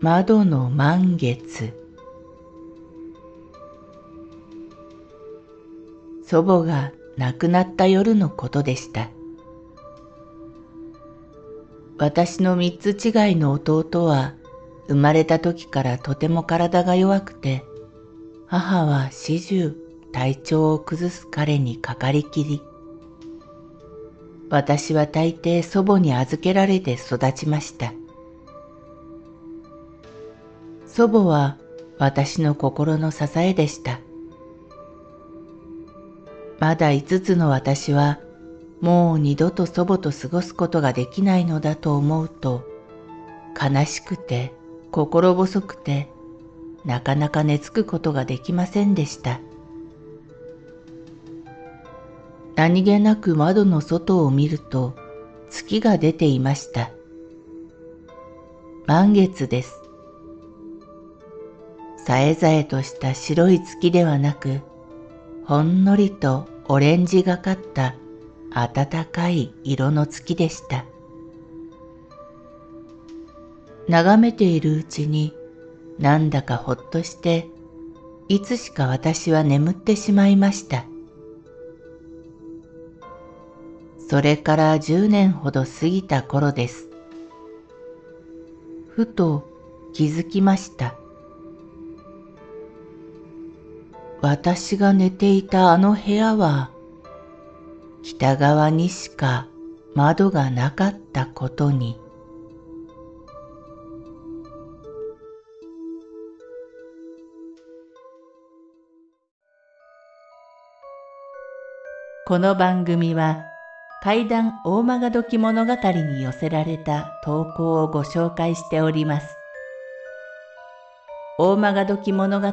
窓の満月祖母が亡くなった夜のことでした。私の三つ違いの弟は生まれた時からとても体が弱くて、母は始終体調を崩す彼にかかりきり、私は大抵祖母に預けられて育ちました。祖母は私の心の支えでした。まだ五つの私はもう二度と祖母と過ごすことができないのだと思うと悲しくて心細くてなかなか寝つくことができませんでした。何気なく窓の外を見ると月が出ていました。満月です。さえざえとした白い月ではなく、ほんのりとオレンジがかった暖かい色の月でした。眺めているうちになんだかほっとしていつしか私は眠ってしまいました。それから十年ほど過ぎた頃です。ふと気づきました。私が寝ていたあの部屋は北側にしか窓がなかったことに。この番組は怪談大曲時物語に寄せられた投稿をご紹介しております。大曲時物語